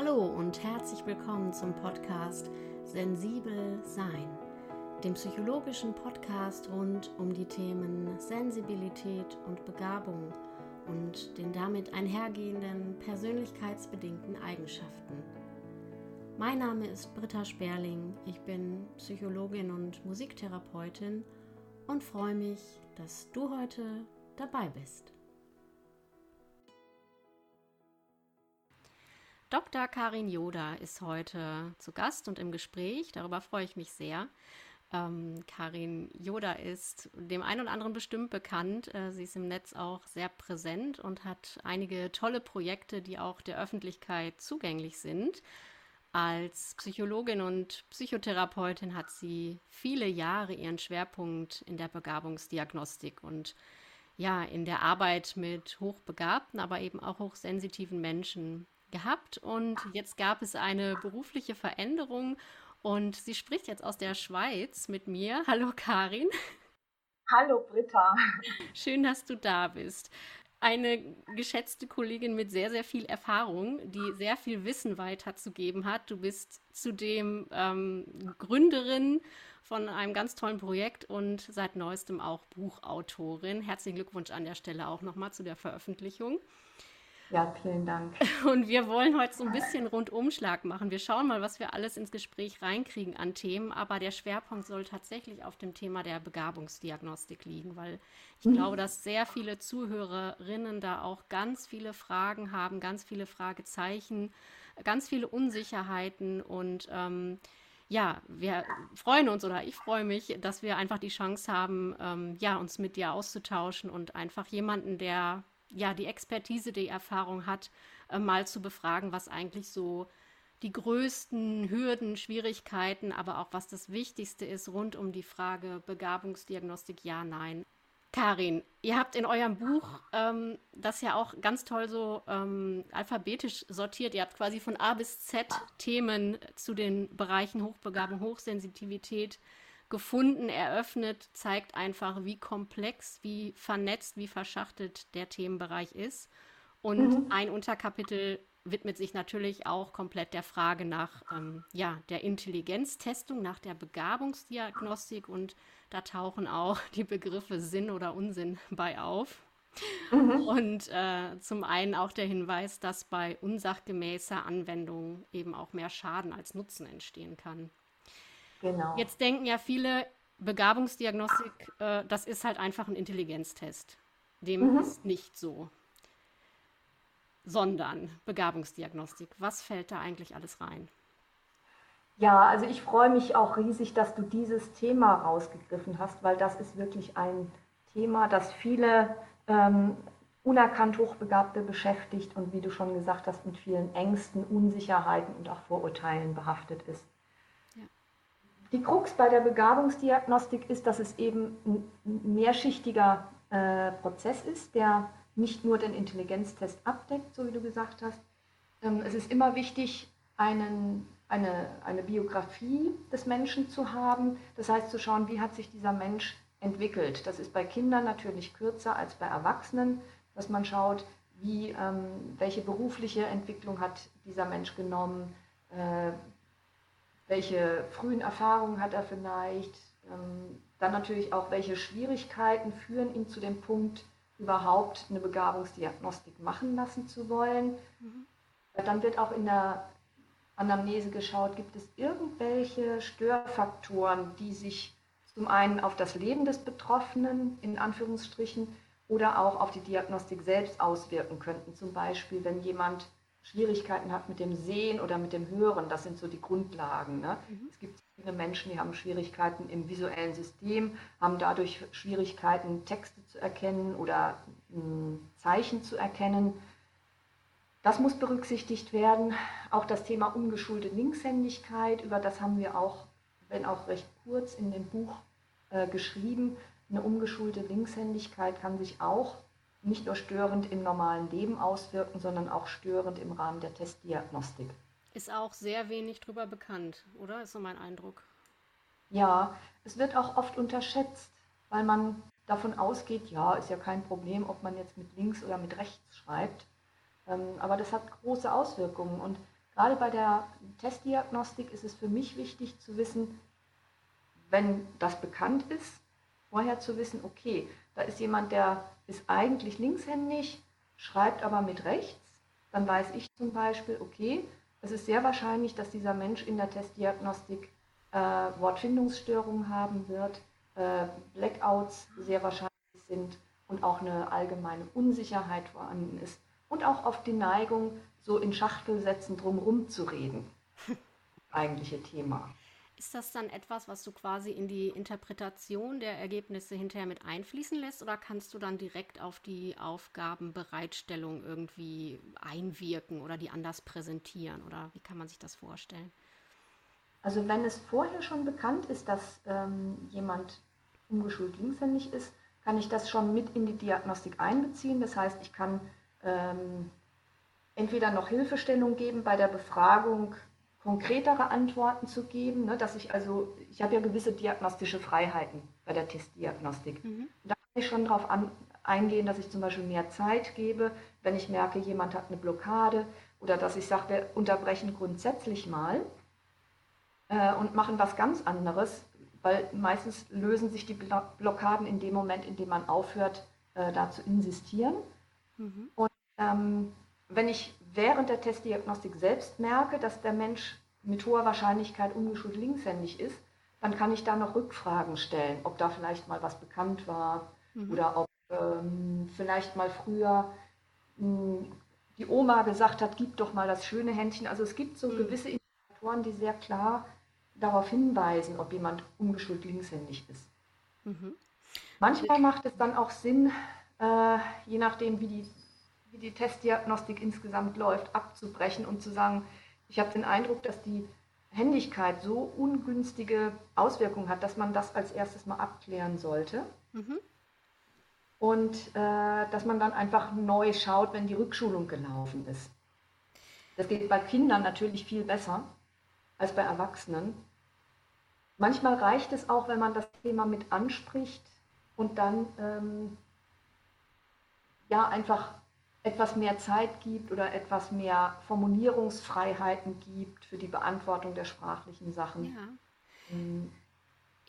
Hallo und herzlich willkommen zum Podcast Sensibel Sein, dem psychologischen Podcast rund um die Themen Sensibilität und Begabung und den damit einhergehenden persönlichkeitsbedingten Eigenschaften. Mein Name ist Britta Sperling, ich bin Psychologin und Musiktherapeutin und freue mich, dass du heute dabei bist. Dr. Karin Joda ist heute zu Gast und im Gespräch. Darüber freue ich mich sehr. Ähm, Karin Joda ist dem einen oder anderen bestimmt bekannt. Äh, sie ist im Netz auch sehr präsent und hat einige tolle Projekte, die auch der Öffentlichkeit zugänglich sind. Als Psychologin und Psychotherapeutin hat sie viele Jahre ihren Schwerpunkt in der Begabungsdiagnostik und ja, in der Arbeit mit hochbegabten, aber eben auch hochsensitiven Menschen gehabt. Und jetzt gab es eine berufliche Veränderung und sie spricht jetzt aus der Schweiz mit mir. Hallo Karin. Hallo Britta. Schön, dass du da bist. Eine geschätzte Kollegin mit sehr, sehr viel Erfahrung, die sehr viel Wissen weiterzugeben hat. Du bist zudem ähm, Gründerin von einem ganz tollen Projekt und seit neuestem auch Buchautorin. Herzlichen Glückwunsch an der Stelle auch nochmal zu der Veröffentlichung. Ja, vielen Dank. Und wir wollen heute so ein bisschen Rundumschlag machen. Wir schauen mal, was wir alles ins Gespräch reinkriegen an Themen, aber der Schwerpunkt soll tatsächlich auf dem Thema der Begabungsdiagnostik liegen, weil ich mhm. glaube, dass sehr viele Zuhörerinnen da auch ganz viele Fragen haben, ganz viele Fragezeichen, ganz viele Unsicherheiten und ähm, ja, wir freuen uns oder ich freue mich, dass wir einfach die Chance haben, ähm, ja, uns mit dir auszutauschen und einfach jemanden, der ja die Expertise, die Erfahrung hat, äh, mal zu befragen, was eigentlich so die größten Hürden, Schwierigkeiten, aber auch was das Wichtigste ist rund um die Frage Begabungsdiagnostik, ja, nein. Karin, ihr habt in eurem Buch ähm, das ja auch ganz toll so ähm, alphabetisch sortiert. Ihr habt quasi von A bis Z Themen zu den Bereichen Hochbegabung, Hochsensitivität gefunden, eröffnet, zeigt einfach, wie komplex, wie vernetzt, wie verschachtelt der Themenbereich ist. Und mhm. ein Unterkapitel widmet sich natürlich auch komplett der Frage nach ähm, ja, der Intelligenztestung, nach der Begabungsdiagnostik und da tauchen auch die Begriffe Sinn oder Unsinn bei auf. Mhm. Und äh, zum einen auch der Hinweis, dass bei unsachgemäßer Anwendung eben auch mehr Schaden als Nutzen entstehen kann. Genau. Jetzt denken ja viele, Begabungsdiagnostik, äh, das ist halt einfach ein Intelligenztest. Dem mhm. ist nicht so. Sondern Begabungsdiagnostik. Was fällt da eigentlich alles rein? Ja, also ich freue mich auch riesig, dass du dieses Thema rausgegriffen hast, weil das ist wirklich ein Thema, das viele ähm, unerkannt Hochbegabte beschäftigt und wie du schon gesagt hast, mit vielen Ängsten, Unsicherheiten und auch Vorurteilen behaftet ist. Die Krux bei der Begabungsdiagnostik ist, dass es eben ein mehrschichtiger äh, Prozess ist, der nicht nur den Intelligenztest abdeckt, so wie du gesagt hast. Ähm, es ist immer wichtig, einen, eine, eine Biografie des Menschen zu haben. Das heißt, zu schauen, wie hat sich dieser Mensch entwickelt. Das ist bei Kindern natürlich kürzer als bei Erwachsenen, dass man schaut, wie, ähm, welche berufliche Entwicklung hat dieser Mensch genommen, äh, welche frühen Erfahrungen hat er vielleicht, ähm, dann natürlich auch, welche Schwierigkeiten führen ihn zu dem Punkt, überhaupt eine Begabungsdiagnostik machen lassen zu wollen. Mhm. Dann wird auch in der Anamnese geschaut, gibt es irgendwelche Störfaktoren, die sich zum einen auf das Leben des Betroffenen in Anführungsstrichen oder auch auf die Diagnostik selbst auswirken könnten. Zum Beispiel, wenn jemand Schwierigkeiten hat mit dem Sehen oder mit dem Hören. Das sind so die Grundlagen. Ne? Mhm. Es gibt viele Menschen, die haben Schwierigkeiten im visuellen System, haben dadurch Schwierigkeiten, Texte zu erkennen oder mh, hm, Zeichen zu erkennen. Das muss berücksichtigt werden. Auch das Thema ungeschulte Linkshändigkeit, über das haben wir auch, wenn auch recht kurz in dem Buch äh, geschrieben. Eine ungeschulte Linkshändigkeit kann sich auch nicht nur störend im normalen Leben auswirken, sondern auch störend im Rahmen der Testdiagnostik. Ist auch sehr wenig darüber bekannt, oder? Ist so mein Eindruck. Ja, es wird auch oft unterschätzt, weil man davon ausgeht, ja, ist ja kein Problem, ob man jetzt mit links oder mit rechts schreibt. Ähm, aber das hat große Auswirkungen und gerade bei der Testdiagnostik ist es für mich wichtig zu wissen, wenn das bekannt ist, vorher zu wissen, okay, da ist jemand, der ist eigentlich linkshändig, schreibt aber mit rechts, dann weiß ich zum Beispiel, okay, es ist sehr wahrscheinlich, dass dieser Mensch in der Testdiagnostik äh, Wortfindungsstörungen haben wird, äh, Blackouts sehr wahrscheinlich sind und auch eine allgemeine Unsicherheit vorhanden ist und auch auf die Neigung, so in Schachtelsätzen drumherum zu reden. Eigentliche Thema. Ist das dann etwas, was du quasi in die Interpretation der Ergebnisse hinterher mit einfließen lässt oder kannst du dann direkt auf die Aufgabenbereitstellung irgendwie einwirken oder die anders präsentieren oder wie kann man sich das vorstellen? Also wenn es vorher schon bekannt ist, dass ähm, jemand ungeschult linkshändig ist, kann ich das schon mit in die Diagnostik einbeziehen. Das heißt, ich kann ähm, entweder noch Hilfestellung geben bei der Befragung konkretere Antworten zu geben, ne, dass ich also, ich habe ja gewisse diagnostische Freiheiten bei der Testdiagnostik. Mhm. Da kann ich schon darauf eingehen, dass ich zum Beispiel mehr Zeit gebe, wenn ich merke, jemand hat eine Blockade oder dass ich sage, wir unterbrechen grundsätzlich mal äh, und machen was ganz anderes, weil meistens lösen sich die Blockaden in dem Moment, in dem man aufhört, äh, da zu insistieren. Mhm. Und ähm, wenn ich während der Testdiagnostik selbst merke, dass der Mensch mit hoher Wahrscheinlichkeit ungeschult linkshändig ist, dann kann ich da noch Rückfragen stellen, ob da vielleicht mal was bekannt war mhm. oder ob ähm, vielleicht mal früher mh, hm, die Oma gesagt hat, gib doch mal das schöne Händchen. Also es gibt so mhm. gewisse Indikatoren, die sehr klar darauf hinweisen, ob jemand ungeschult linkshändig ist. Mhm. Manchmal macht es dann auch Sinn, äh, je nachdem, wie die wie die Testdiagnostik insgesamt läuft, abzubrechen und zu sagen, ich habe den Eindruck, dass die Händigkeit so ungünstige Auswirkungen hat, dass man das als erstes mal abklären sollte. Mhm. Und äh, dass man dann einfach neu schaut, wenn die Rückschulung gelaufen ist. Das geht bei Kindern natürlich viel besser als bei Erwachsenen. Manchmal reicht es auch, wenn man das Thema mit anspricht und dann ähm, ja einfach etwas mehr Zeit gibt oder etwas mehr Formulierungsfreiheiten gibt für die Beantwortung der sprachlichen Sachen. Ja. Mhm.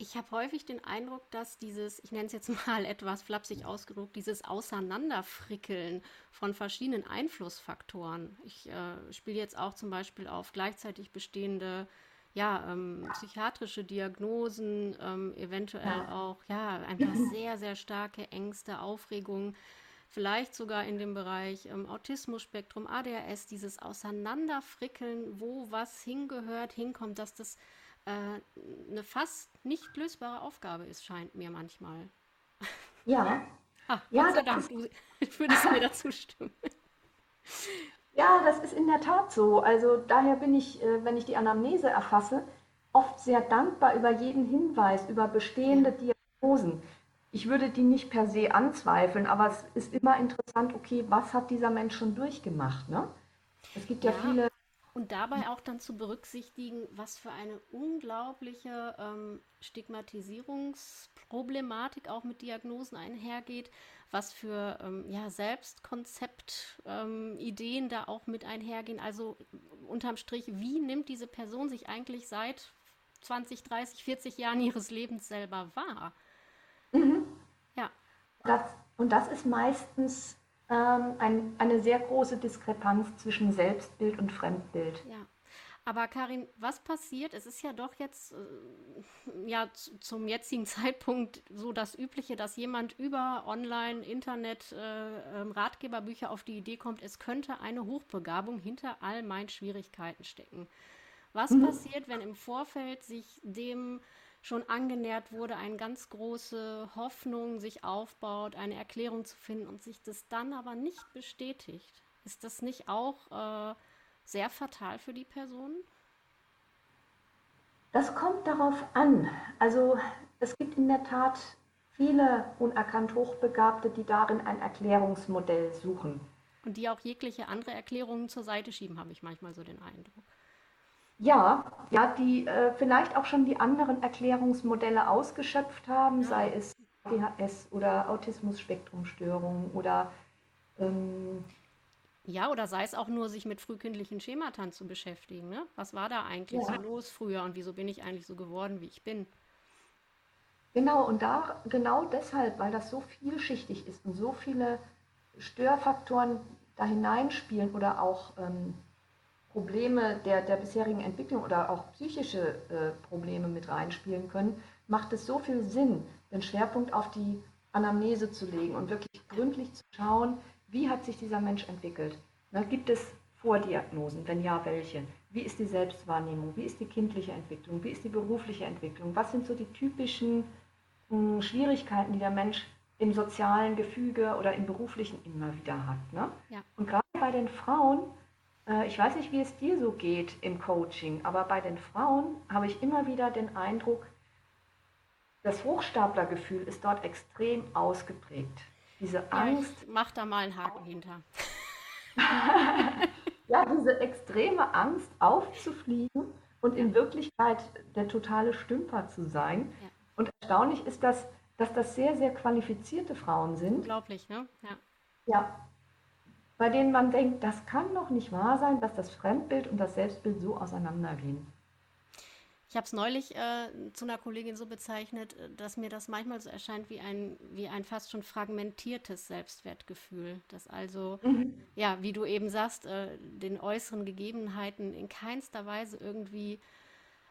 Ich habe häufig den Eindruck, dass dieses, ich nenne es jetzt mal etwas flapsig ausgedrückt, dieses Auseinanderfrickeln von verschiedenen Einflussfaktoren. Ich äh, spiele jetzt auch zum Beispiel auf gleichzeitig bestehende ja, ähm, psychiatrische Diagnosen, ähm, eventuell ja. auch ja, einfach sehr, sehr starke Ängste, Aufregungen vielleicht sogar in dem Bereich ähm, Autismus-Spektrum, ADHS, dieses Auseinanderfrickeln, wo was hingehört, hinkommt, dass das äh, eine fast nicht lösbare Aufgabe ist, scheint mir manchmal. Ja. ah, ja, Gott sei Dank, du würdest mir dazu stimmen. Ja, das ist in der Tat so. Also daher bin ich, äh, wenn ich die Anamnese erfasse, oft sehr dankbar über jeden Hinweis, über bestehende ja. Diagnosen ich würde die nicht per se anzweifeln, aber es ist immer interessant, okay, was hat dieser Mensch schon durchgemacht? Ne? Es gibt ja, ja viele. Und dabei auch dann zu berücksichtigen, was für eine unglaubliche ähm, Stigmatisierungsproblematik auch mit Diagnosen einhergeht, was für ähm, ja, Selbstkonzept-Ideen ähm, da auch mit einhergehen. Also unterm Strich, wie nimmt diese Person sich eigentlich seit 20, 30, 40 Jahren ihres Lebens selber wahr? Mhm. Ja. Das, und das ist meistens ähm, ein, eine sehr große Diskrepanz zwischen Selbstbild und Fremdbild. Ja. Aber Karin, was passiert? Es ist ja doch jetzt äh, ja zum jetzigen Zeitpunkt so das Übliche, dass jemand über Online, Internet, äh, ähm, Ratgeberbücher auf die Idee kommt, es könnte eine Hochbegabung hinter all meinen Schwierigkeiten stecken. Was mhm. passiert, wenn im Vorfeld sich dem schon angenähert wurde, eine ganz große Hoffnung sich aufbaut, eine Erklärung zu finden und sich das dann aber nicht bestätigt. Ist das nicht auch äh, sehr fatal für die Person? Das kommt darauf an. Also es gibt in der Tat viele unerkannt Hochbegabte, die darin ein Erklärungsmodell suchen. Und die auch jegliche andere Erklärungen zur Seite schieben, habe ich manchmal so den Eindruck. Ja, ja, die äh, vielleicht auch schon die anderen Erklärungsmodelle ausgeschöpft haben, sei es ADHS oder Autismus-Spektrumstörung oder ähm, Ja, oder sei es auch nur, sich mit frühkindlichen Schemata zu beschäftigen. Ne? Was war da eigentlich so Ja. los früher und wieso bin ich eigentlich so geworden, wie ich bin? Genau, und da, genau deshalb, weil das so vielschichtig ist und so viele Störfaktoren da hineinspielen oder auch ähm, Probleme der, der bisherigen Entwicklung oder auch psychische äh, Probleme mit reinspielen können, macht es so viel Sinn, den Schwerpunkt auf die Anamnese zu legen und wirklich gründlich zu schauen, wie hat sich dieser Mensch entwickelt. Na, gibt es Vordiagnosen? Wenn ja, welche? Wie ist die Selbstwahrnehmung? Wie ist die kindliche Entwicklung? Wie ist die berufliche Entwicklung? Was sind so die typischen mh, Schwierigkeiten, die der Mensch im sozialen Gefüge oder im beruflichen immer wieder hat? Ne? Ja. Und gerade bei den Frauen, ich weiß nicht, wie es dir so geht im Coaching, aber bei den Frauen habe ich immer wieder den Eindruck, das Hochstaplergefühl ist dort extrem ausgeprägt. Diese Ja, Angst, ich mach da mal einen Haken hinter. ja, diese extreme Angst aufzufliegen und in Wirklichkeit der totale Stümper zu sein. Ja. Und erstaunlich ist, dass, dass das sehr, sehr qualifizierte Frauen sind, Unglaublich, ne? Ja. ja, bei denen man denkt, das kann doch nicht wahr sein, dass das Fremdbild und das Selbstbild so auseinandergehen. Ich habe es neulich äh, zu einer Kollegin so bezeichnet, äh, dass mir das manchmal so erscheint wie ein, wie ein fast schon fragmentiertes Selbstwertgefühl, das also, Mhm. ja, wie du eben sagst, äh, den äußeren Gegebenheiten in keinster Weise irgendwie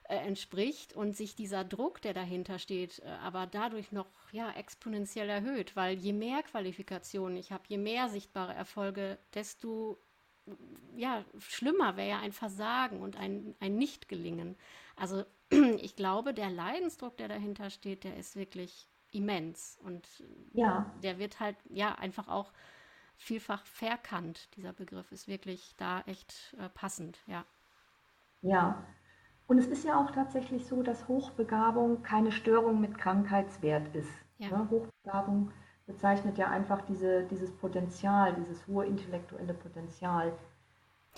äh, entspricht und sich dieser Druck, der dahinter steht, äh, aber dadurch noch ja, exponentiell erhöht, weil je mehr Qualifikationen ich habe, je mehr sichtbare Erfolge, desto ja, schlimmer wäre ja ein Versagen und ein, ein Nicht-Gelingen. Also ich glaube, der Leidensdruck, der dahinter steht, der ist wirklich immens und Ja, der wird halt ja einfach auch vielfach verkannt. Dieser Begriff ist wirklich da echt äh, passend, ja. ja. Und es ist ja auch tatsächlich so, dass Hochbegabung keine Störung mit Krankheitswert ist. Ja, Ne? Hochbegabung bezeichnet ja einfach diese, dieses Potenzial, dieses hohe intellektuelle Potenzial.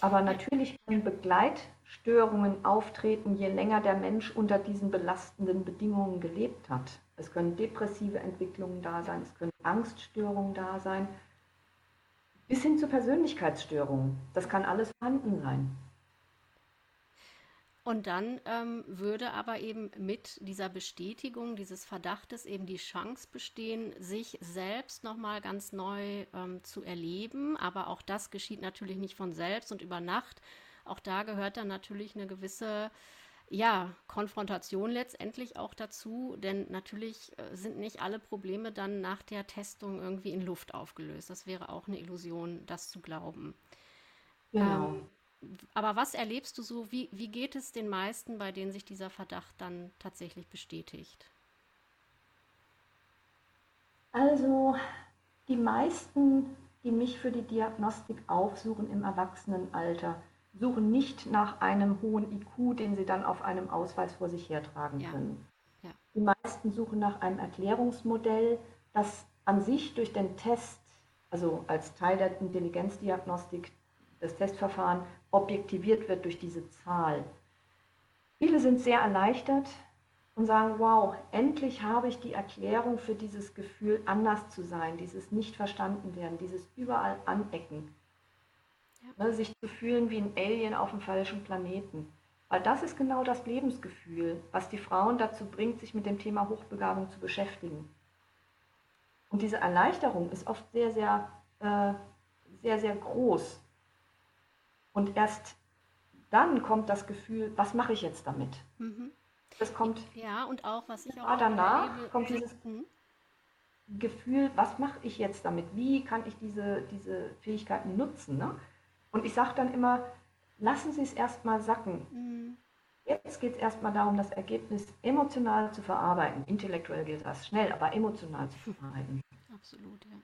Aber ja, natürlich können Begleitstörungen auftreten, je länger der Mensch unter diesen belastenden Bedingungen gelebt hat. Es können depressive Entwicklungen da ja. sein, es können Angststörungen da sein, bis hin zu Persönlichkeitsstörungen. Das kann alles vorhanden sein. Und dann ähm, würde aber eben mit dieser Bestätigung dieses Verdachtes eben die Chance bestehen, sich selbst nochmal ganz neu ähm, zu erleben. Aber auch das geschieht natürlich nicht von selbst und über Nacht. Auch da gehört dann natürlich eine gewisse, ja, Konfrontation letztendlich auch dazu, denn natürlich äh, sind nicht alle Probleme dann nach der Testung irgendwie in Luft aufgelöst. Das wäre auch eine Illusion, das zu glauben. Genau. Ähm, aber was erlebst du so? Wie, wie geht es den meisten, bei denen sich dieser Verdacht dann tatsächlich bestätigt? Also die meisten, die mich für die Diagnostik aufsuchen im Erwachsenenalter, suchen nicht nach einem hohen IQ, den sie dann auf einem Ausweis vor sich hertragen Ja, können. ja, Die meisten suchen nach einem Erklärungsmodell, das an sich durch den Test, also als Teil der Intelligenzdiagnostik, das Testverfahren, objektiviert wird durch diese Zahl. Viele sind sehr erleichtert und sagen, wow, endlich habe ich die Erklärung für dieses Gefühl, anders zu sein, dieses nicht verstanden werden, dieses überall anecken, ja, ne, sich zu fühlen wie ein Alien auf dem falschen Planeten. Weil das ist genau das Lebensgefühl, was die Frauen dazu bringt, sich mit dem Thema Hochbegabung zu beschäftigen. Und diese Erleichterung ist oft sehr, sehr, äh, sehr, sehr groß. Und erst dann kommt das Gefühl, was mache ich jetzt damit? mhm. Das kommt Ja, und auch, was ich auch oft danach, erlebe, kommt dieses mhm. Gefühl, was mache ich jetzt damit? Wie kann ich diese, diese Fähigkeiten nutzen? Ne? Und ich sage dann immer, lassen Sie es erstmal sacken. Mhm. Jetzt geht es erstmal darum, das Ergebnis emotional zu verarbeiten. Intellektuell geht das schnell, aber emotional zu verarbeiten. absolut, ja.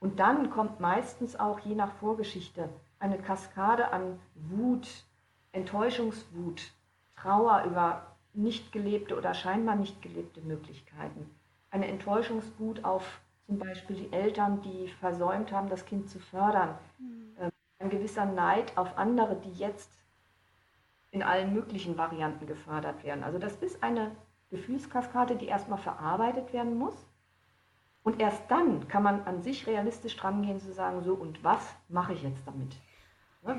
Und dann kommt meistens auch je nach Vorgeschichte eine Kaskade an Wut, Enttäuschungswut, Trauer über nicht gelebte oder scheinbar nicht gelebte Möglichkeiten. Eine Enttäuschungswut auf zum Beispiel die Eltern, die versäumt haben, das Kind zu fördern. Mhm. Ein gewisser Neid auf andere, die jetzt in allen möglichen Varianten gefördert werden. Also das ist eine Gefühlskaskade, die erstmal verarbeitet werden muss. Und erst dann kann man an sich realistisch drangehen zu sagen, so und was mache ich jetzt damit?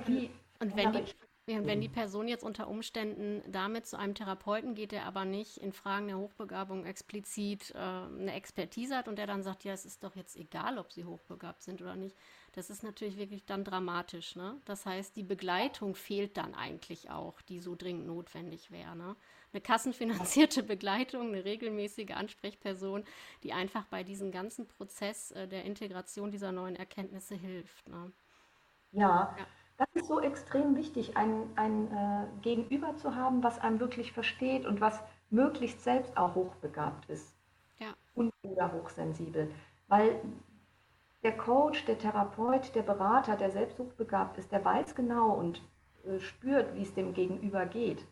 Wie und wenn die, wenn die Person jetzt unter Umständen damit zu einem Therapeuten geht, der aber nicht in Fragen der Hochbegabung explizit äh, eine Expertise hat und der dann sagt, ja, es ist doch jetzt egal, ob sie hochbegabt sind oder nicht, das ist natürlich wirklich dann dramatisch. Ne? Das heißt, die Begleitung fehlt dann eigentlich auch, die so dringend notwendig wäre. Ne? Eine kassenfinanzierte Begleitung, eine regelmäßige Ansprechperson, die einfach bei diesem ganzen Prozess äh, der Integration dieser neuen Erkenntnisse hilft. Ne? ja. ja. Das ist so extrem wichtig, ein, ein äh, Gegenüber zu haben, was einem wirklich versteht und was möglichst selbst auch hochbegabt ist. Ja. Und oder hochsensibel. Weil der Coach, der Therapeut, der Berater, der selbst hochbegabt ist, der weiß genau und äh, spürt, wie es dem Gegenüber geht.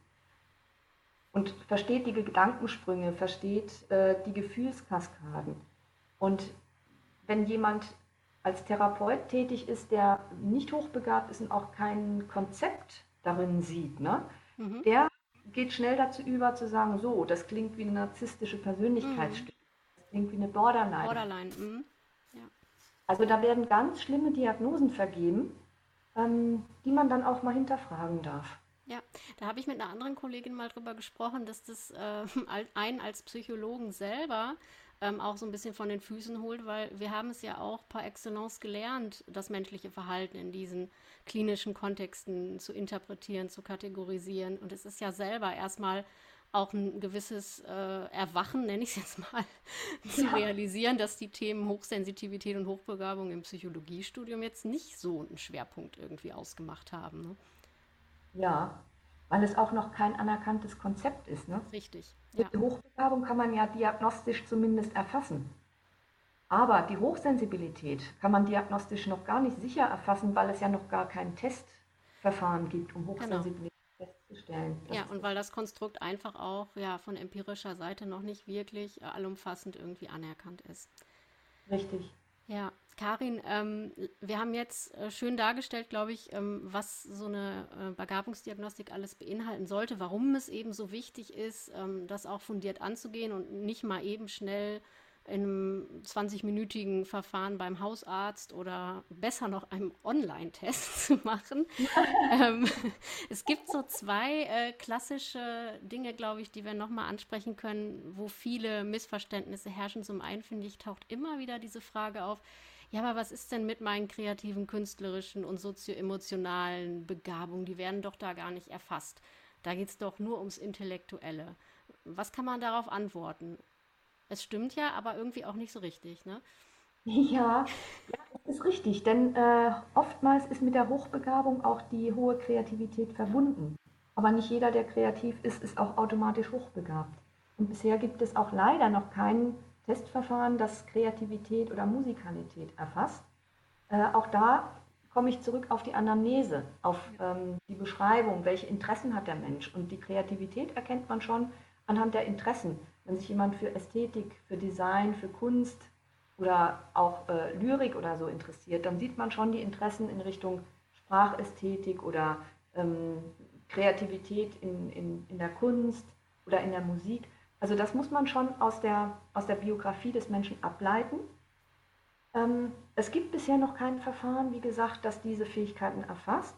Und versteht die Gedankensprünge, versteht äh, die Gefühlskaskaden. Und wenn jemand als Therapeut tätig ist, der nicht hochbegabt ist und auch kein Konzept darin sieht, ne? Mhm. der geht schnell dazu über zu sagen, so, das klingt wie eine narzisstische Persönlichkeitsstörung, mhm. das klingt wie eine Borderline. Borderline, mhm. ja. Also da werden ganz schlimme Diagnosen vergeben, ähm, die man dann auch mal hinterfragen darf. Ja, da habe ich mit einer anderen Kollegin mal drüber gesprochen, dass das äh, einen als Psychologen selber ähm, auch so ein bisschen von den Füßen holt, weil wir haben es ja auch par excellence gelernt, das menschliche Verhalten in diesen klinischen Kontexten zu interpretieren, zu kategorisieren. Und es ist ja selber erstmal auch ein gewisses äh, Erwachen, nenne ich es jetzt mal, zu realisieren, dass die Themen Hochsensitivität und Hochbegabung im Psychologiestudium jetzt nicht so einen Schwerpunkt irgendwie ausgemacht haben. Ne? Ja, weil es auch noch kein anerkanntes Konzept ist. Ne? Richtig. Ja. Die Hochbegabung kann man ja diagnostisch zumindest erfassen. Aber die Hochsensibilität kann man diagnostisch noch gar nicht sicher erfassen, weil es ja noch gar kein Testverfahren gibt, um genau. Hochsensibilität genau. festzustellen. Das ja, und weil das Konstrukt einfach auch ja, von empirischer Seite noch nicht wirklich äh, allumfassend irgendwie anerkannt ist. Richtig. Ja, Karin, ähm, wir haben jetzt äh, schön dargestellt, glaube ich, ähm, was so eine äh, Begabungsdiagnostik alles beinhalten sollte, warum es eben so wichtig ist, ähm, das auch fundiert anzugehen und nicht mal eben schnell in einem 20-minütigen Verfahren beim Hausarzt oder besser noch einem Online-Test zu machen. ähm, es gibt so zwei äh, klassische Dinge, glaube ich, die wir nochmal ansprechen können, wo viele Missverständnisse herrschen. Zum einen, finde ich, taucht immer wieder diese Frage auf, ja, aber was ist denn mit meinen kreativen, künstlerischen und sozioemotionalen Begabungen? Die werden doch da gar nicht erfasst. Da geht es doch nur ums Intellektuelle. Was kann man darauf antworten? Es stimmt ja, aber irgendwie auch nicht so richtig, ne? Ja, das ist richtig, denn äh, oftmals ist mit der Hochbegabung auch die hohe Kreativität verbunden. Aber nicht jeder, der kreativ ist, ist auch automatisch hochbegabt. Und bisher gibt es auch leider noch keinen Testverfahren, das Kreativität oder Musikalität erfasst. Äh, auch da komme ich zurück auf die Anamnese, auf ähm, die Beschreibung, welche Interessen hat der Mensch. Und die Kreativität erkennt man schon anhand der Interessen. Wenn sich jemand für Ästhetik, für Design, für Kunst oder auch äh, Lyrik oder so interessiert, dann sieht man schon die Interessen in Richtung Sprachästhetik oder ähm, Kreativität in, in, in der Kunst oder in der Musik. Also das muss man schon aus der, aus der Biografie des Menschen ableiten. Ähm, es gibt bisher noch kein Verfahren, wie gesagt, das diese Fähigkeiten erfasst.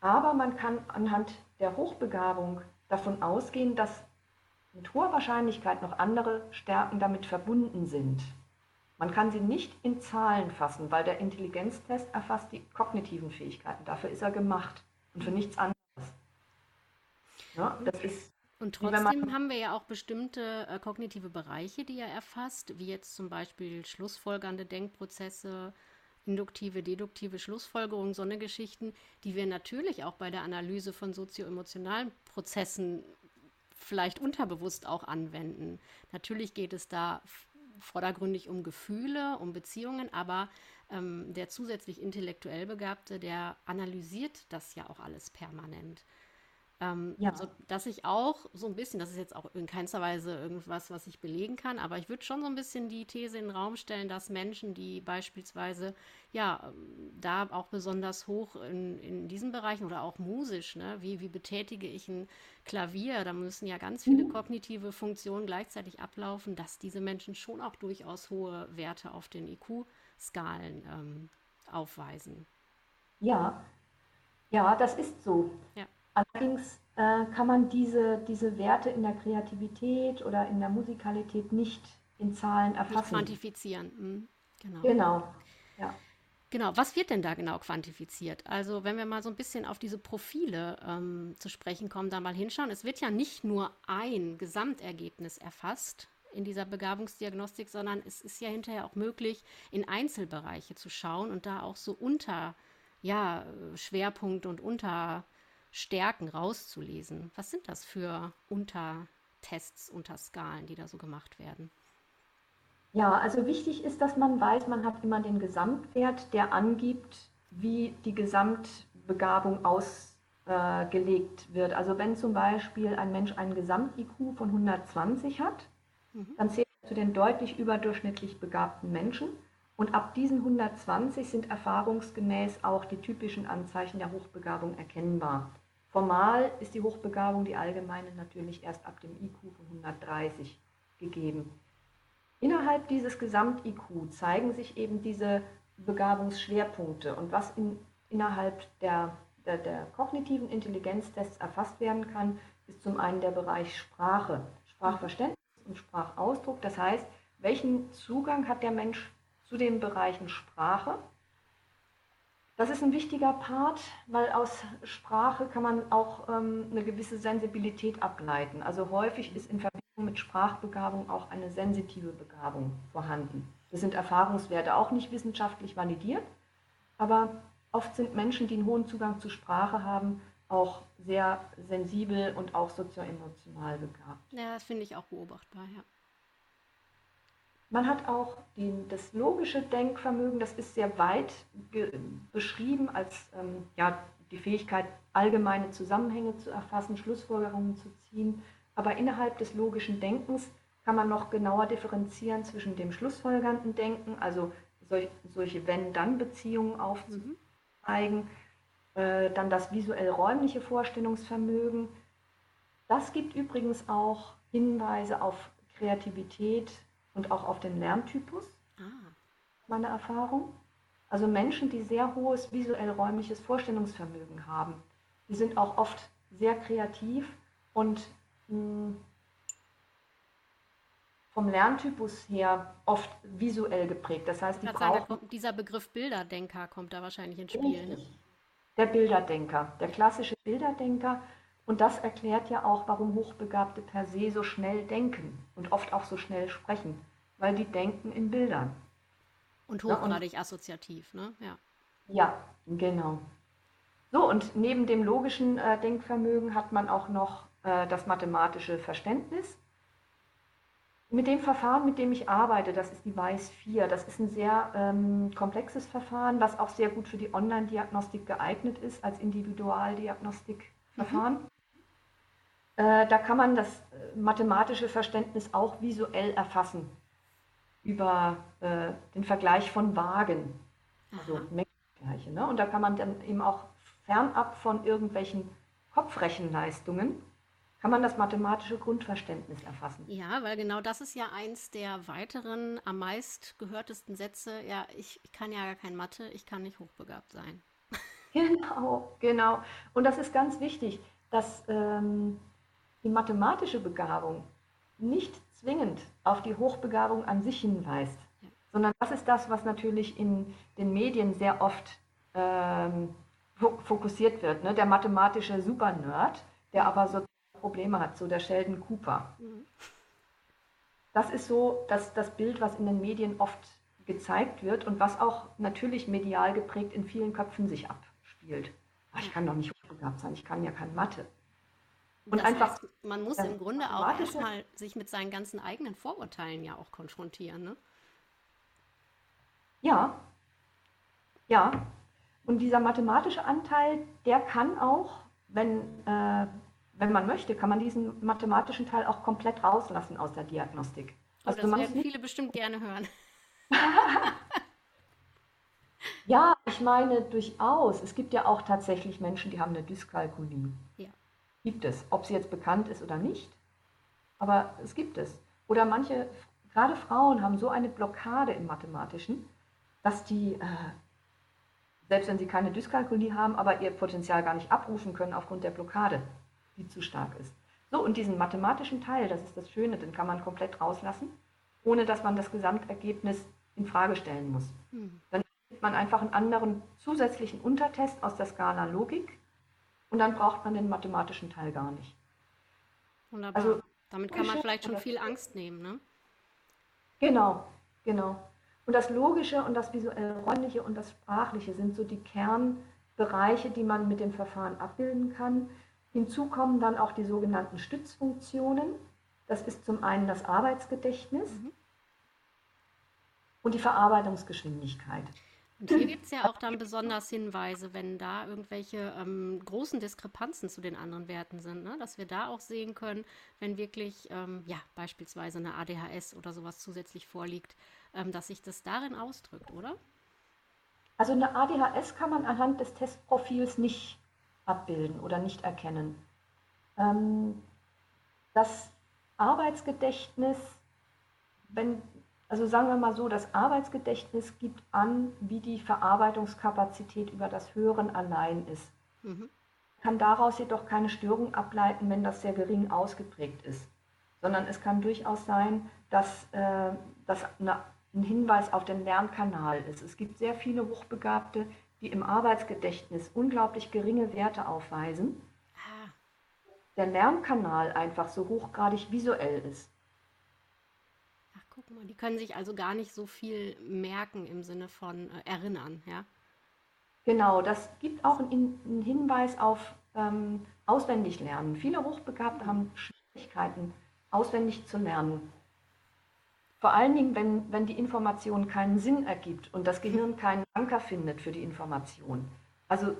Aber man kann anhand der Hochbegabung davon ausgehen, dass mit hoher Wahrscheinlichkeit noch andere Stärken damit verbunden sind. Man kann sie nicht in Zahlen fassen, weil der Intelligenztest erfasst die kognitiven Fähigkeiten. Dafür ist er gemacht und für nichts anderes. Ja, das ist und trotzdem haben wir ja auch bestimmte äh, kognitive Bereiche, die er erfasst, wie jetzt zum Beispiel schlussfolgernde Denkprozesse, induktive, deduktive Schlussfolgerungen, so eine Geschichten, die wir natürlich auch bei der Analyse von sozioemotionalen Prozessen vielleicht unterbewusst auch anwenden. Natürlich geht es da vordergründig um Gefühle, um Beziehungen, aber ähm, der zusätzlich intellektuell Begabte, der analysiert das ja auch alles permanent. Ähm, ja. so, dass ich auch so ein bisschen, das ist jetzt auch in keinster Weise irgendwas, was ich belegen kann, aber ich würde schon so ein bisschen die These in den Raum stellen, dass Menschen, die beispielsweise ja da auch besonders hoch in, in diesen Bereichen oder auch musisch, ne, wie, wie betätige ich ein Klavier, da müssen ja ganz viele mhm. kognitive Funktionen gleichzeitig ablaufen, dass diese Menschen schon auch durchaus hohe Werte auf den IQ-Skalen ähm, aufweisen. Ja, ja, das ist so. Ja. Allerdings äh, kann man diese, diese Werte in der Kreativität oder in der Musikalität nicht in Zahlen erfassen. Nicht quantifizieren. Mhm. Genau. Genau. Ja. Genau, was wird denn da genau quantifiziert? Also wenn wir mal so ein bisschen auf diese Profile ähm, zu sprechen kommen, da mal hinschauen. Es wird ja nicht nur ein Gesamtergebnis erfasst in dieser Begabungsdiagnostik, sondern es ist ja hinterher auch möglich, in Einzelbereiche zu schauen und da auch so unter ja, Schwerpunkte und Unterstärken rauszulesen. Was sind das für Untertests, Unterskalen, die da so gemacht werden? Ja, also wichtig ist, dass man weiß, man hat immer den Gesamtwert, der angibt, wie die Gesamtbegabung ausgelegt wird. Also wenn zum Beispiel ein Mensch einen Gesamt-IQ von 120 hat, mhm. dann zählt er zu den deutlich überdurchschnittlich begabten Menschen. Und ab diesen 120 sind erfahrungsgemäß auch die typischen Anzeichen der Hochbegabung erkennbar. Formal ist die Hochbegabung, die allgemeine, natürlich erst ab dem IQ von 130 gegeben. Innerhalb dieses Gesamt-IQ zeigen sich eben diese Begabungsschwerpunkte und was in, innerhalb der, der, der kognitiven Intelligenztests erfasst werden kann, ist zum einen der Bereich Sprache, Sprachverständnis und Sprachausdruck. Das heißt, welchen Zugang hat der Mensch zu den Bereichen Sprache. Das ist ein wichtiger Part, weil aus Sprache kann man auch ähm, eine gewisse Sensibilität ableiten. Also häufig ist in Verbindung mit Sprachbegabung auch eine sensitive Begabung vorhanden. Das sind Erfahrungswerte auch nicht wissenschaftlich validiert, aber oft sind Menschen, die einen hohen Zugang zu Sprache haben, auch sehr sensibel und auch sozioemotional begabt. Ja, das finde ich auch beobachtbar, ja. Man hat auch den, das logische Denkvermögen, das ist sehr weit beschrieben als ähm, ja, die Fähigkeit, allgemeine Zusammenhänge zu erfassen, Schlussfolgerungen zu ziehen. Aber innerhalb des logischen Denkens kann man noch genauer differenzieren zwischen dem schlussfolgernden Denken, also solch, solche Wenn-Dann-Beziehungen aufzuzeigen, mhm. äh, dann das visuell-räumliche Vorstellungsvermögen. Das gibt übrigens auch Hinweise auf Kreativität, und auch auf den Lerntypus, ah. meine Erfahrung. Also Menschen, die sehr hohes visuell-räumliches Vorstellungsvermögen haben, die sind auch oft sehr kreativ und mh, hm, vom Lerntypus her oft visuell geprägt. Das heißt, die brauchen, kommt, dieser Begriff Bilderdenker kommt da wahrscheinlich ins Spiel. Ne? Der Bilderdenker, der klassische Bilderdenker. Und das erklärt ja auch, warum Hochbegabte per se so schnell denken und oft auch so schnell sprechen weil die denken in Bildern. Und hochgradig ja, und, assoziativ, ne? Ja. Ja, genau. So, und neben dem logischen äh, Denkvermögen hat man auch noch äh, das mathematische Verständnis. Mit dem Verfahren, mit dem ich arbeite, das ist die WISE 4, das ist ein sehr ähm, komplexes Verfahren, was auch sehr gut für die Online-Diagnostik geeignet ist als Individualdiagnostikverfahren. Mhm. Äh, da kann man das äh, mathematische Verständnis auch visuell erfassen über äh, den Vergleich von Wagen, also Mengenvergleiche. Ne? Und da kann man dann eben auch fernab von irgendwelchen Kopfrechenleistungen, kann man das mathematische Grundverständnis erfassen. Ja, weil genau das ist ja eins der weiteren, am meist gehörtesten Sätze. Ja, ich, ich kann ja gar kein Mathe, ich kann nicht hochbegabt sein. Genau, genau. Und das ist ganz wichtig, dass ähm, die mathematische Begabung nicht zwingend auf die Hochbegabung an sich hinweist, sondern das ist das, was natürlich in den Medien sehr oft ähm, fokussiert wird. Ne? Der mathematische Supernerd, der aber so Probleme hat, so der Sheldon Cooper. Mhm. Das ist so das, das Bild, was in den Medien oft gezeigt wird und was auch natürlich medial geprägt in vielen Köpfen sich abspielt. Ach, ich kann doch nicht hochbegabt sein, ich kann ja kein Mathe. Und das einfach. Heißt, man muss im Grunde auch erstmal sich mit seinen ganzen eigenen Vorurteilen ja auch konfrontieren, ne? Ja. Ja. Und dieser mathematische Anteil, der kann auch, wenn äh, wenn man möchte, kann man diesen mathematischen Teil auch komplett rauslassen aus der Diagnostik. Oh, also das werden viele bestimmt gerne hören. ja, ich meine durchaus. Es gibt ja auch tatsächlich Menschen, die haben eine Dyskalkulie. Gibt es, ob sie jetzt bekannt ist oder nicht. Aber es gibt es. Oder manche, gerade Frauen, haben so eine Blockade im Mathematischen, dass die, äh, selbst wenn sie keine Dyskalkulie haben, aber ihr Potenzial gar nicht abrufen können aufgrund der Blockade, die zu stark ist. So, und diesen mathematischen Teil, das ist das Schöne, den kann man komplett rauslassen, ohne dass man das Gesamtergebnis in Frage stellen muss. Mhm. Dann nimmt man einfach einen anderen zusätzlichen Untertest aus der Skala Logik und dann braucht man den mathematischen Teil gar nicht. Wunderbar. Also, Damit kann man vielleicht schon viel Angst nehmen, ne? Genau, genau. Und das Logische und das visuell-räumliche und das Sprachliche sind so die Kernbereiche, die man mit dem Verfahren abbilden kann. Hinzu kommen dann auch die sogenannten Stützfunktionen. Das ist zum einen das Arbeitsgedächtnis mhm. und die Verarbeitungsgeschwindigkeit. Und hier gibt es ja auch dann besonders Hinweise, wenn da irgendwelche ähm, großen Diskrepanzen zu den anderen Werten sind, ne? dass wir da auch sehen können, wenn wirklich ähm, ja, beispielsweise eine ADHS oder sowas zusätzlich vorliegt, ähm, dass sich das darin ausdrückt, oder? Also eine ADHS kann man anhand des Testprofils nicht abbilden oder nicht erkennen. Ähm, das Arbeitsgedächtnis, wenn, also sagen wir mal so, das Arbeitsgedächtnis gibt an, wie die Verarbeitungskapazität über das Hören allein ist. Mhm. Kann daraus jedoch keine Störung ableiten, wenn das sehr gering ausgeprägt ist, sondern es kann durchaus sein, dass, äh, eine, ein Hinweis auf den Lernkanal ist. Es gibt sehr viele Hochbegabte, die im Arbeitsgedächtnis unglaublich geringe Werte aufweisen, ah. der Lernkanal einfach so hochgradig visuell ist. Guck mal, die können sich also gar nicht so viel merken im Sinne von äh, erinnern, ja? Genau, das gibt auch einen, einen Hinweis auf ähm, Auswendiglernen. Viele Hochbegabte haben Schwierigkeiten, auswendig zu lernen. Vor allen Dingen, wenn, wenn die Information keinen Sinn ergibt und das Gehirn keinen Anker findet für die Information. Also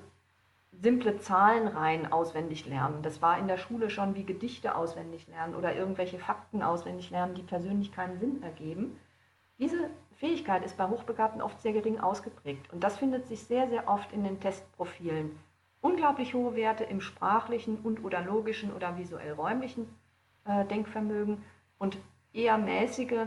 simple Zahlenreihen auswendig lernen. Das war in der Schule schon wie Gedichte auswendig lernen oder irgendwelche Fakten auswendig lernen, die persönlich keinen Sinn ergeben. Diese Fähigkeit ist bei Hochbegabten oft sehr gering ausgeprägt und das findet sich sehr, sehr oft in den Testprofilen. Unglaublich hohe Werte im sprachlichen und oder logischen oder visuell-räumlichen äh, Denkvermögen und eher mäßige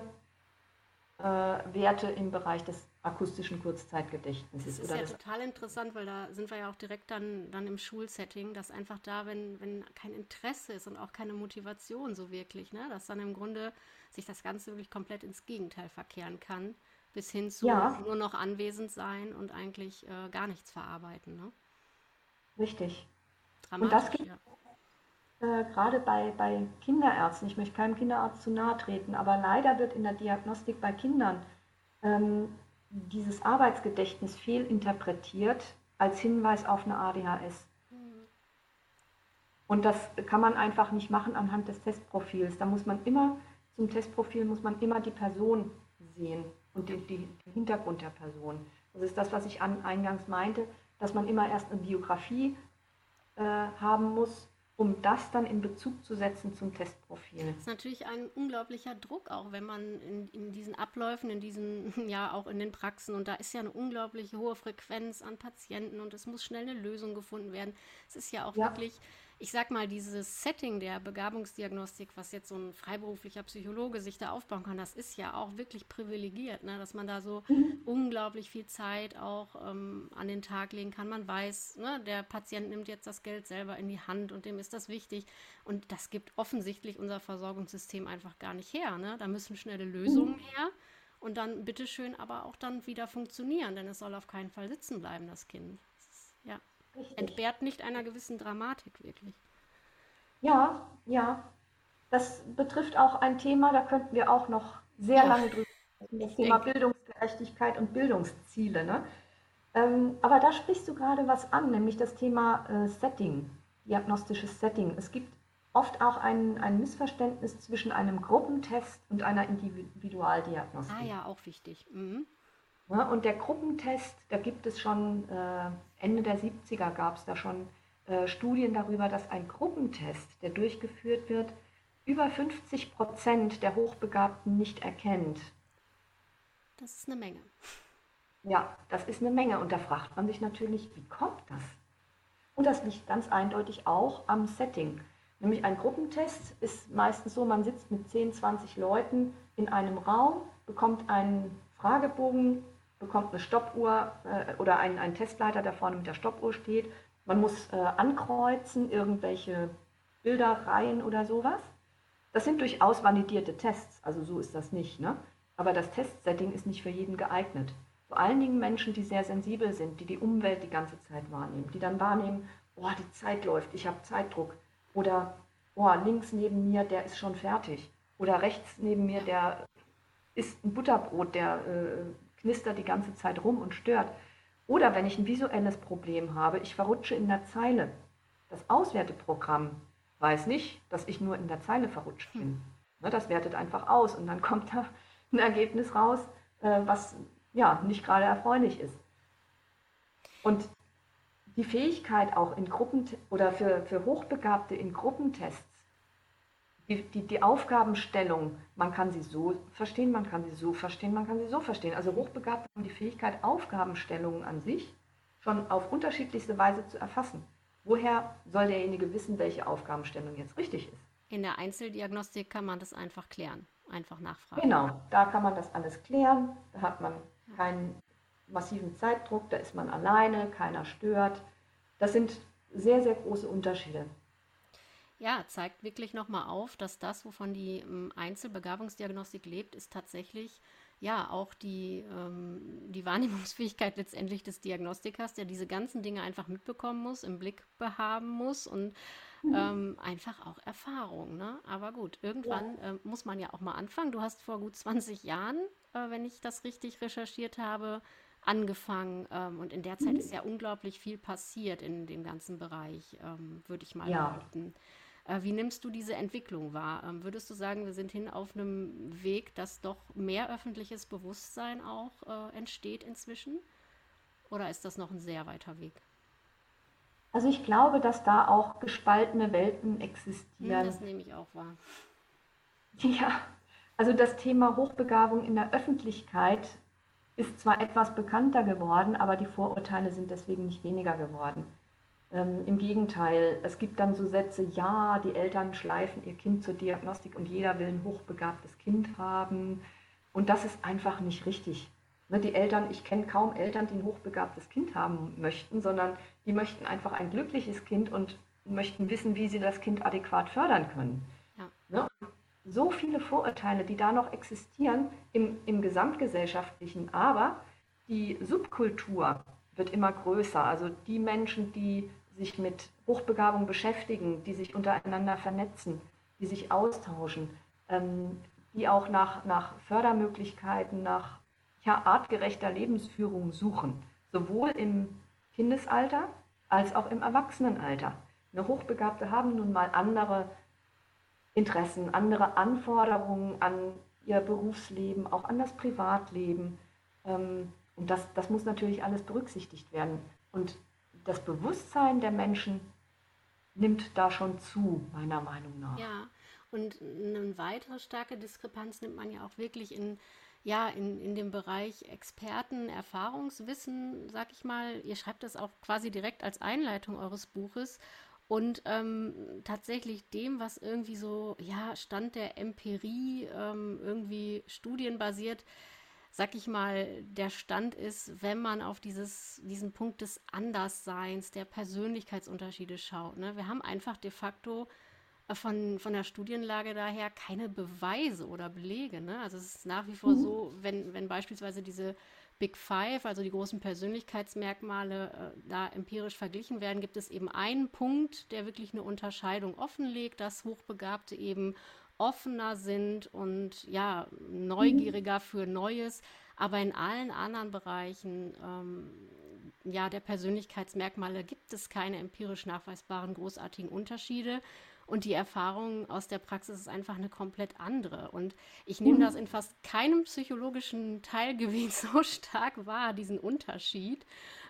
äh, Werte im Bereich des akustischen Kurzzeitgedächtnisses. Das ist ja total interessant, weil da sind wir ja auch direkt dann, dann im Schulsetting, dass einfach da, wenn, wenn kein Interesse ist und auch keine Motivation so wirklich, ne, dass dann im Grunde sich das Ganze wirklich komplett ins Gegenteil verkehren kann, bis hin zu ja. nur noch anwesend sein und eigentlich äh, gar nichts verarbeiten. Ne? Richtig. Dramatisch, und das geht, ja äh, gerade bei, bei Kinderärzten, ich möchte keinem Kinderarzt zu nahe treten, aber leider wird in der Diagnostik bei Kindern ähm, dieses Arbeitsgedächtnis fehlinterpretiert als Hinweis auf eine ADHS. Und das kann man einfach nicht machen anhand des Testprofils. Da muss man immer, zum Testprofil muss man immer die Person sehen und die, den Hintergrund der Person. Das ist das, was ich an, eingangs meinte, dass man immer erst eine Biografie äh, haben muss, um das dann in Bezug zu setzen zum Testprofil. Das ist natürlich ein unglaublicher Druck, auch wenn man in, in diesen Abläufen, in diesen, ja auch in den Praxen, und da ist ja eine unglaublich hohe Frequenz an Patienten und es muss schnell eine Lösung gefunden werden. Es ist ja auch ja. wirklich ich sag mal, dieses Setting der Begabungsdiagnostik, was jetzt so ein freiberuflicher Psychologe sich da aufbauen kann, das ist ja auch wirklich privilegiert, ne? dass man da so mhm. unglaublich viel Zeit auch ähm, an den Tag legen kann. Man weiß, ne, der Patient nimmt jetzt das Geld selber in die Hand und dem ist das wichtig. Und das gibt offensichtlich unser Versorgungssystem einfach gar nicht her. Ne? Da müssen schnelle Lösungen mhm. her und dann bitteschön aber auch dann wieder funktionieren, denn es soll auf keinen Fall sitzen bleiben, das Kind. Richtig. Entbehrt nicht einer gewissen Dramatik wirklich. Ja, ja. Das betrifft auch ein Thema, da könnten wir auch noch sehr ja. lange drüber sprechen, das ich Thema denke. Bildungsgerechtigkeit und Bildungsziele. Ne? Ähm, aber da sprichst du gerade was an, nämlich das Thema äh, Setting, diagnostisches Setting. Es gibt oft auch ein, ein Missverständnis zwischen einem Gruppentest und einer Individualdiagnostik. Ah ja, auch wichtig. Mhm. Ja, und der Gruppentest, da gibt es schon, äh, Ende der 70er gab es da schon äh, Studien darüber, dass ein Gruppentest, der durchgeführt wird, über 50 Prozent der Hochbegabten nicht erkennt. Das ist eine Menge. Ja, das ist eine Menge. Und da fragt man sich natürlich, wie kommt das? Und das liegt ganz eindeutig auch am Setting. Nämlich ein Gruppentest ist meistens so, man sitzt mit 10, 20 Leuten in einem Raum, bekommt einen Fragebogen, bekommt eine Stoppuhr äh, oder einen, einen Testleiter, der vorne mit der Stoppuhr steht. Man muss äh, ankreuzen, irgendwelche Bilderreihen oder sowas. Das sind durchaus validierte Tests, also so ist das nicht. Ne? Aber das Testsetting ist nicht für jeden geeignet. Vor allen Dingen Menschen, die sehr sensibel sind, die die Umwelt die ganze Zeit wahrnehmen, die dann wahrnehmen, oh, die Zeit läuft, ich habe Zeitdruck. Oder, oh, links neben mir, der ist schon fertig. Oder rechts neben mir, der isst ein Butterbrot, der äh, knistert die ganze Zeit rum und stört. Oder wenn ich ein visuelles Problem habe, ich verrutsche in der Zeile. Das Auswerteprogramm weiß nicht, dass ich nur in der Zeile verrutscht bin. Ne, das wertet einfach aus und dann kommt da ein Ergebnis raus, äh, was ja nicht gerade erfreulich ist. Und die Fähigkeit auch in Gruppen oder für, für Hochbegabte in Gruppentests, die, die, die Aufgabenstellung, man kann sie so verstehen, man kann sie so verstehen, man kann sie so verstehen. Also Hochbegabte haben die Fähigkeit, Aufgabenstellungen an sich schon auf unterschiedlichste Weise zu erfassen. Woher soll derjenige wissen, welche Aufgabenstellung jetzt richtig ist? In der Einzeldiagnostik kann man das einfach klären, einfach nachfragen. Genau, da kann man das alles klären. Da hat man keinen massiven Zeitdruck, da ist man alleine, keiner stört. Das sind sehr, sehr große Unterschiede. Ja, zeigt wirklich nochmal auf, dass das, wovon die ähm, Einzelbegabungsdiagnostik lebt, ist tatsächlich ja auch die, ähm, die Wahrnehmungsfähigkeit letztendlich des Diagnostikers, der diese ganzen Dinge einfach mitbekommen muss, im Blick behaben muss und mhm. ähm, einfach auch Erfahrung. Ne? Aber gut, irgendwann ja. äh, muss man ja auch mal anfangen. Du hast vor gut 20 Jahren, äh, wenn ich das richtig recherchiert habe, angefangen ähm, und in der Zeit mhm. ist ja unglaublich viel passiert in dem ganzen Bereich, ähm, würde ich mal ja. behaupten. Wie nimmst du diese Entwicklung wahr? Ähm, würdest du sagen, wir sind hin auf einem Weg, dass doch mehr öffentliches Bewusstsein auch äh, entsteht inzwischen? Oder ist das noch ein sehr weiter Weg? Also ich glaube, dass da auch gespaltene Welten existieren. Hm, das nehme ich auch wahr. Ja, also das Thema Hochbegabung in der Öffentlichkeit ist zwar etwas bekannter geworden, aber die Vorurteile sind deswegen nicht weniger geworden. Ähm, Im Gegenteil, es gibt dann so Sätze, ja, die Eltern schleifen ihr Kind zur Diagnostik und jeder will ein hochbegabtes Kind haben. Und das ist einfach nicht richtig. Ne, die Eltern, ich kenne kaum Eltern, die ein hochbegabtes Kind haben möchten, sondern die möchten einfach ein glückliches Kind und möchten wissen, wie sie das Kind adäquat fördern können. Ja. Ne, so viele Vorurteile, die da noch existieren im, im gesamtgesellschaftlichen, aber die Subkultur wird immer größer. Also die Menschen, die sich mit Hochbegabung beschäftigen, die sich untereinander vernetzen, die sich austauschen, ähm, die auch nach, nach Fördermöglichkeiten, nach ja, artgerechter Lebensführung suchen, sowohl im Kindesalter als auch im Erwachsenenalter. Eine Hochbegabte haben nun mal andere Interessen, andere Anforderungen an ihr Berufsleben, auch an das Privatleben. Ähm, und das, das muss natürlich alles berücksichtigt werden. Und das Bewusstsein der Menschen nimmt da schon zu, meiner Meinung nach. Ja, und eine weitere starke Diskrepanz nimmt man ja auch wirklich in, ja, in, in dem Bereich Experten, Erfahrungswissen, sag ich mal. Ihr schreibt das auch quasi direkt als Einleitung eures Buches. Und ähm, tatsächlich dem, was irgendwie so, ja, Stand der Empirie, ähm, irgendwie studienbasiert, sag ich mal, der Stand ist, wenn man auf dieses, diesen Punkt des Andersseins, der Persönlichkeitsunterschiede schaut. Ne? Wir haben einfach de facto äh, von, von der Studienlage daher keine Beweise oder Belege. Ne? Also es ist nach wie vor mhm. so, wenn, wenn beispielsweise diese Big Five, also die großen Persönlichkeitsmerkmale, äh, da empirisch verglichen werden, gibt es eben einen Punkt, der wirklich eine Unterscheidung offenlegt, dass Hochbegabte eben offener sind und ja, neugieriger mhm. für Neues. Aber in allen anderen Bereichen ähm, ja, der Persönlichkeitsmerkmale gibt es keine empirisch nachweisbaren großartigen Unterschiede. Und die Erfahrung aus der Praxis ist einfach eine komplett andere. Und ich nehme mhm. das in fast keinem psychologischen Teilgebiet so stark wahr, diesen Unterschied.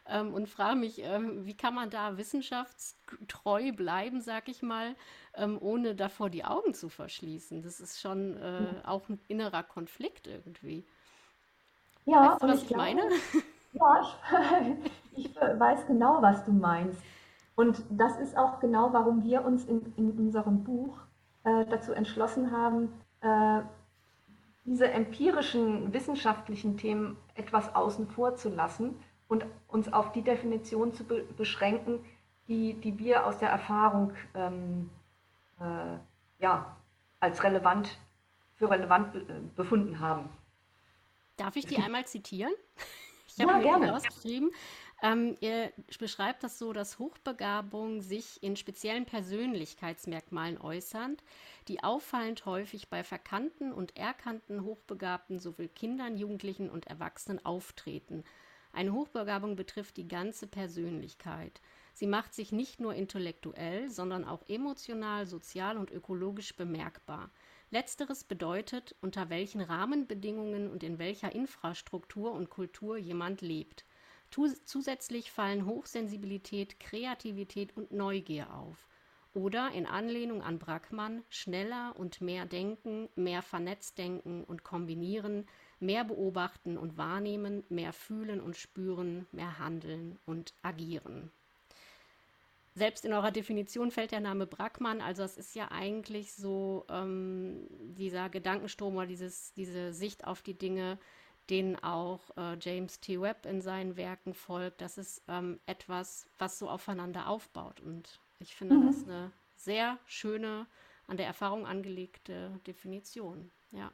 Ähm, und frage mich, ähm, wie kann man da wissenschaftstreu bleiben, sag ich mal, ähm, ohne davor die Augen zu verschließen. Das ist schon äh, auch ein innerer Konflikt irgendwie. Ja, weißt du, was ich, ich glaube, meine? Ja, ich, ich weiß genau, was du meinst. Und das ist auch genau, warum wir uns in, in unserem Buch äh, dazu entschlossen haben, äh, diese empirischen wissenschaftlichen Themen etwas außen vor zu lassen und uns auf die Definition zu be beschränken, die, die wir aus der Erfahrung ähm, äh, ja, als relevant für relevant be befunden haben. Darf ich die einmal zitieren? Ich habe ja, mir gerne. ausgeschrieben. Ähm, ihr beschreibt das so, dass Hochbegabung sich in speziellen Persönlichkeitsmerkmalen äußern, die auffallend häufig bei verkannten und erkannten Hochbegabten sowohl Kindern, Jugendlichen und Erwachsenen auftreten. Eine Hochbegabung betrifft die ganze Persönlichkeit. Sie macht sich nicht nur intellektuell, sondern auch emotional, sozial und ökologisch bemerkbar. Letzteres bedeutet, unter welchen Rahmenbedingungen und in welcher Infrastruktur und Kultur jemand lebt. Zusätzlich fallen Hochsensibilität, Kreativität und Neugier auf. Oder in Anlehnung an Brackmann schneller und mehr denken, mehr vernetzt denken und kombinieren, mehr beobachten und wahrnehmen, mehr fühlen und spüren, mehr handeln und agieren. Selbst in eurer Definition fällt der Name Brackmann, also es ist ja eigentlich so ähm, dieser Gedankenstrom oder dieses, diese Sicht auf die Dinge, denen auch äh, James T. Webb in seinen Werken folgt. Das ist ähm, etwas, was so aufeinander aufbaut. Und ich finde mhm. das eine sehr schöne, an der Erfahrung angelegte Definition. Ja,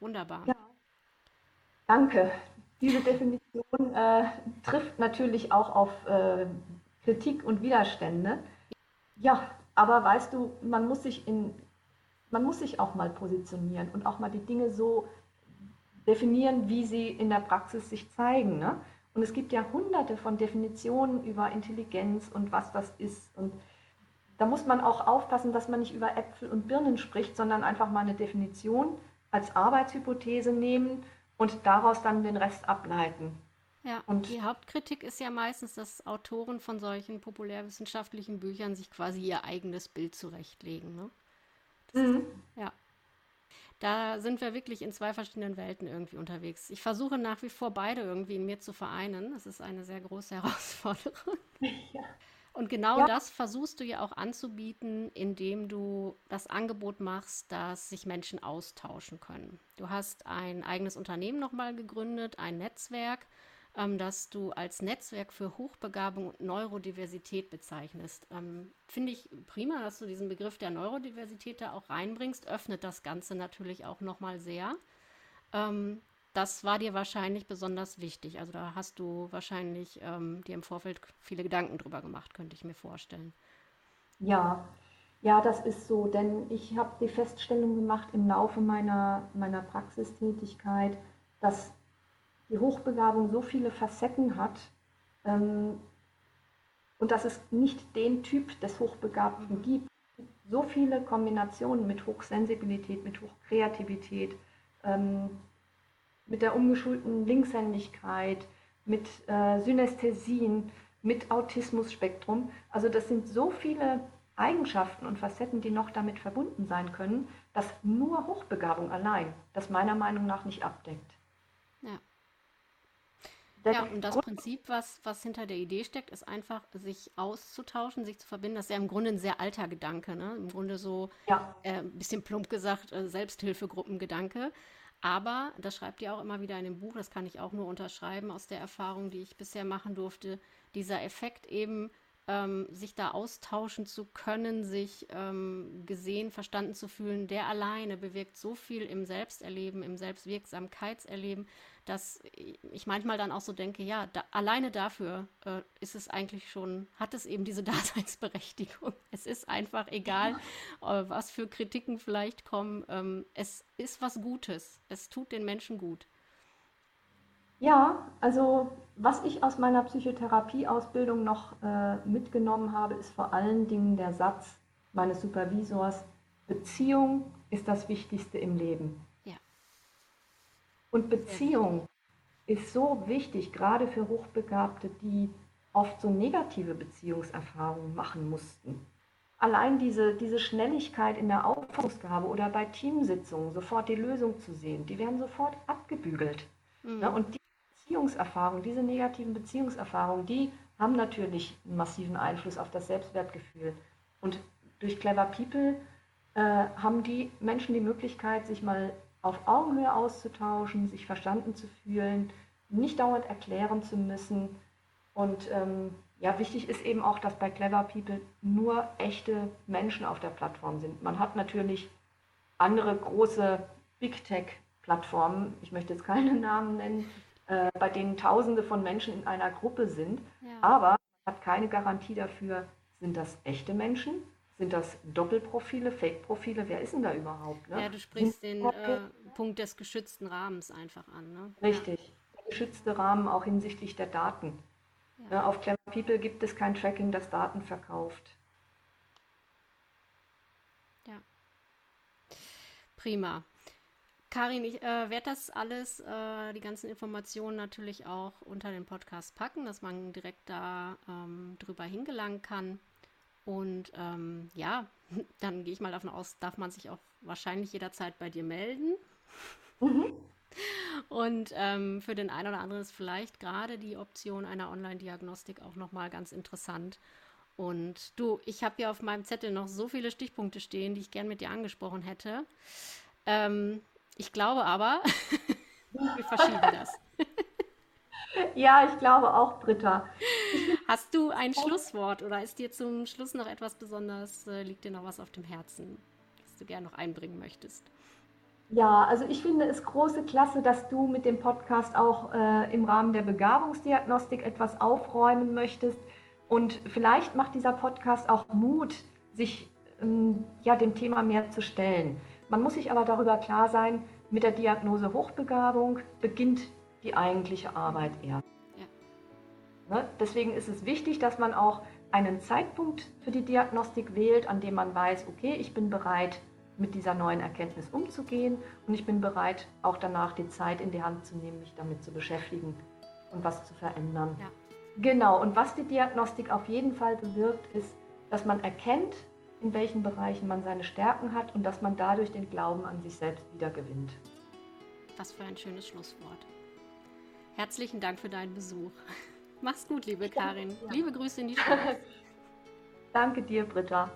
wunderbar. Ja. Danke. Diese Definition äh, trifft natürlich auch auf äh, Kritik und Widerstände. Ja, aber weißt du, man muss sich in man muss sich auch mal positionieren und auch mal die Dinge so definieren, wie sie in der Praxis sich zeigen. Ne? Und es gibt ja hunderte von Definitionen über Intelligenz und was das ist. Und da muss man auch aufpassen, dass man nicht über Äpfel und Birnen spricht, sondern einfach mal eine Definition als Arbeitshypothese nehmen und daraus dann den Rest ableiten. Ja, und die Hauptkritik ist ja meistens, dass Autoren von solchen populärwissenschaftlichen Büchern sich quasi ihr eigenes Bild zurechtlegen. Ne? Mhm. Ist, ja. Da sind wir wirklich in zwei verschiedenen Welten irgendwie unterwegs. Ich versuche nach wie vor beide irgendwie in mir zu vereinen. Das ist eine sehr große Herausforderung. Ja. Und genau ja. das versuchst du ja auch anzubieten, indem du das Angebot machst, dass sich Menschen austauschen können. Du hast ein eigenes Unternehmen nochmal gegründet, ein Netzwerk, ähm, das du als Netzwerk für Hochbegabung und Neurodiversität bezeichnest. Ähm, Finde ich prima, dass du diesen Begriff der Neurodiversität da auch reinbringst. Öffnet das Ganze natürlich auch nochmal sehr. Ähm, das war dir wahrscheinlich besonders wichtig. Also da hast du wahrscheinlich ähm, dir im Vorfeld viele Gedanken drüber gemacht, könnte ich mir vorstellen. Ja, ja, das ist so, denn ich habe die Feststellung gemacht im Laufe meiner, meiner Praxistätigkeit, dass die Hochbegabung so viele Facetten hat ähm, und dass es nicht den Typ des Hochbegabten gibt. So viele Kombinationen mit Hochsensibilität, mit Hochkreativität, ähm, mit der umgeschulten Linkshändigkeit, mit äh, Synästhesien, mit Autismus-Spektrum. Also das sind so viele Eigenschaften und Facetten, die noch damit verbunden sein können, dass nur Hochbegabung allein das meiner Meinung nach nicht abdeckt. Ja. Und das Prinzip, was, was hinter der Idee steckt, ist einfach, sich auszutauschen, sich zu verbinden. Das ist ja im Grunde ein sehr alter Gedanke, ne? Im Grunde so ja. äh, ein bisschen plump gesagt, äh, Selbsthilfegruppengedanke. Aber, das schreibt ihr auch immer wieder in dem Buch, das kann ich auch nur unterschreiben aus der Erfahrung, die ich bisher machen durfte, dieser Effekt eben, ähm, sich da austauschen zu können, sich ähm, gesehen, verstanden zu fühlen, der alleine bewirkt so viel im Selbsterleben, im Selbstwirksamkeitserleben, dass ich manchmal dann auch so denke, ja, da, alleine dafür äh, ist es eigentlich schon, hat es eben diese Daseinsberechtigung. Es ist einfach egal, äh, was für Kritiken vielleicht kommen. Ähm, es ist was Gutes. Es tut den Menschen gut. Ja, also was ich aus meiner Psychotherapieausbildung noch äh, mitgenommen habe, ist vor allen Dingen der Satz meines Supervisors, Beziehung ist das Wichtigste im Leben. Und Beziehung ist so wichtig, gerade für Hochbegabte, die oft so negative Beziehungserfahrungen machen mussten. Allein diese, diese Schnelligkeit in der Auffassungsgabe oder bei Teamsitzungen sofort die Lösung zu sehen, die werden sofort abgebügelt. Mhm. Ja, und die Beziehungserfahrungen, diese negativen Beziehungserfahrungen, die haben natürlich einen massiven Einfluss auf das Selbstwertgefühl. Und durch Clever People äh, haben die Menschen die Möglichkeit, sich mal auf Augenhöhe auszutauschen, sich verstanden zu fühlen, nicht dauernd erklären zu müssen. Und ähm, ja, wichtig ist eben auch, dass bei Clever People nur echte Menschen auf der Plattform sind. Man hat natürlich andere große Big Tech-Plattformen, ich möchte jetzt keine Namen nennen, äh, bei denen Tausende von Menschen in einer Gruppe sind. Ja. Aber man hat keine Garantie dafür, sind das echte Menschen sind das Doppelprofile, Fake-Profile? Wer ist denn da überhaupt? Ne? Ja, du sprichst den äh, Punkt des geschützten Rahmens einfach an. Ne? Richtig. Der geschützte Rahmen auch hinsichtlich der Daten. Ja. Auf Clever People gibt es kein Tracking, das Daten verkauft. Ja. Prima. Karin, ich äh, werde das alles, äh, die ganzen Informationen natürlich auch unter den Podcast packen, dass man direkt da ähm, drüber hingelangen kann. Und ähm, ja, dann gehe ich mal davon aus, darf man sich auch wahrscheinlich jederzeit bei dir melden. Mhm. Und ähm, für den einen oder anderen ist vielleicht gerade die Option einer Online-Diagnostik auch nochmal ganz interessant. Und du, ich habe hier auf meinem Zettel noch so viele Stichpunkte stehen, die ich gern mit dir angesprochen hätte. Ähm, ich glaube aber, wir verschieben das. Ja, ich glaube auch, Britta. Hast du ein Schlusswort oder ist dir zum Schluss noch etwas besonders, äh, liegt dir noch was auf dem Herzen, das du gerne noch einbringen möchtest? Ja, also ich finde es große Klasse, dass du mit dem Podcast auch äh, im Rahmen der Begabungsdiagnostik etwas aufräumen möchtest. Und vielleicht macht dieser Podcast auch Mut, sich ähm, ja, dem Thema mehr zu stellen. Man muss sich aber darüber klar sein, mit der Diagnose Hochbegabung beginnt die eigentliche Arbeit erst. Ne? Deswegen ist es wichtig, dass man auch einen Zeitpunkt für die Diagnostik wählt, an dem man weiß, okay, ich bin bereit, mit dieser neuen Erkenntnis umzugehen und ich bin bereit, auch danach die Zeit in die Hand zu nehmen, mich damit zu beschäftigen und was zu verändern. Ja. Genau, und was die Diagnostik auf jeden Fall bewirkt, ist, dass man erkennt, in welchen Bereichen man seine Stärken hat und dass man dadurch den Glauben an sich selbst wieder gewinnt. Was für ein schönes Schlusswort. Herzlichen Dank für deinen Besuch. Mach's gut, liebe Karin. Ja. Liebe Grüße in die Schweiz. Danke dir, Britta.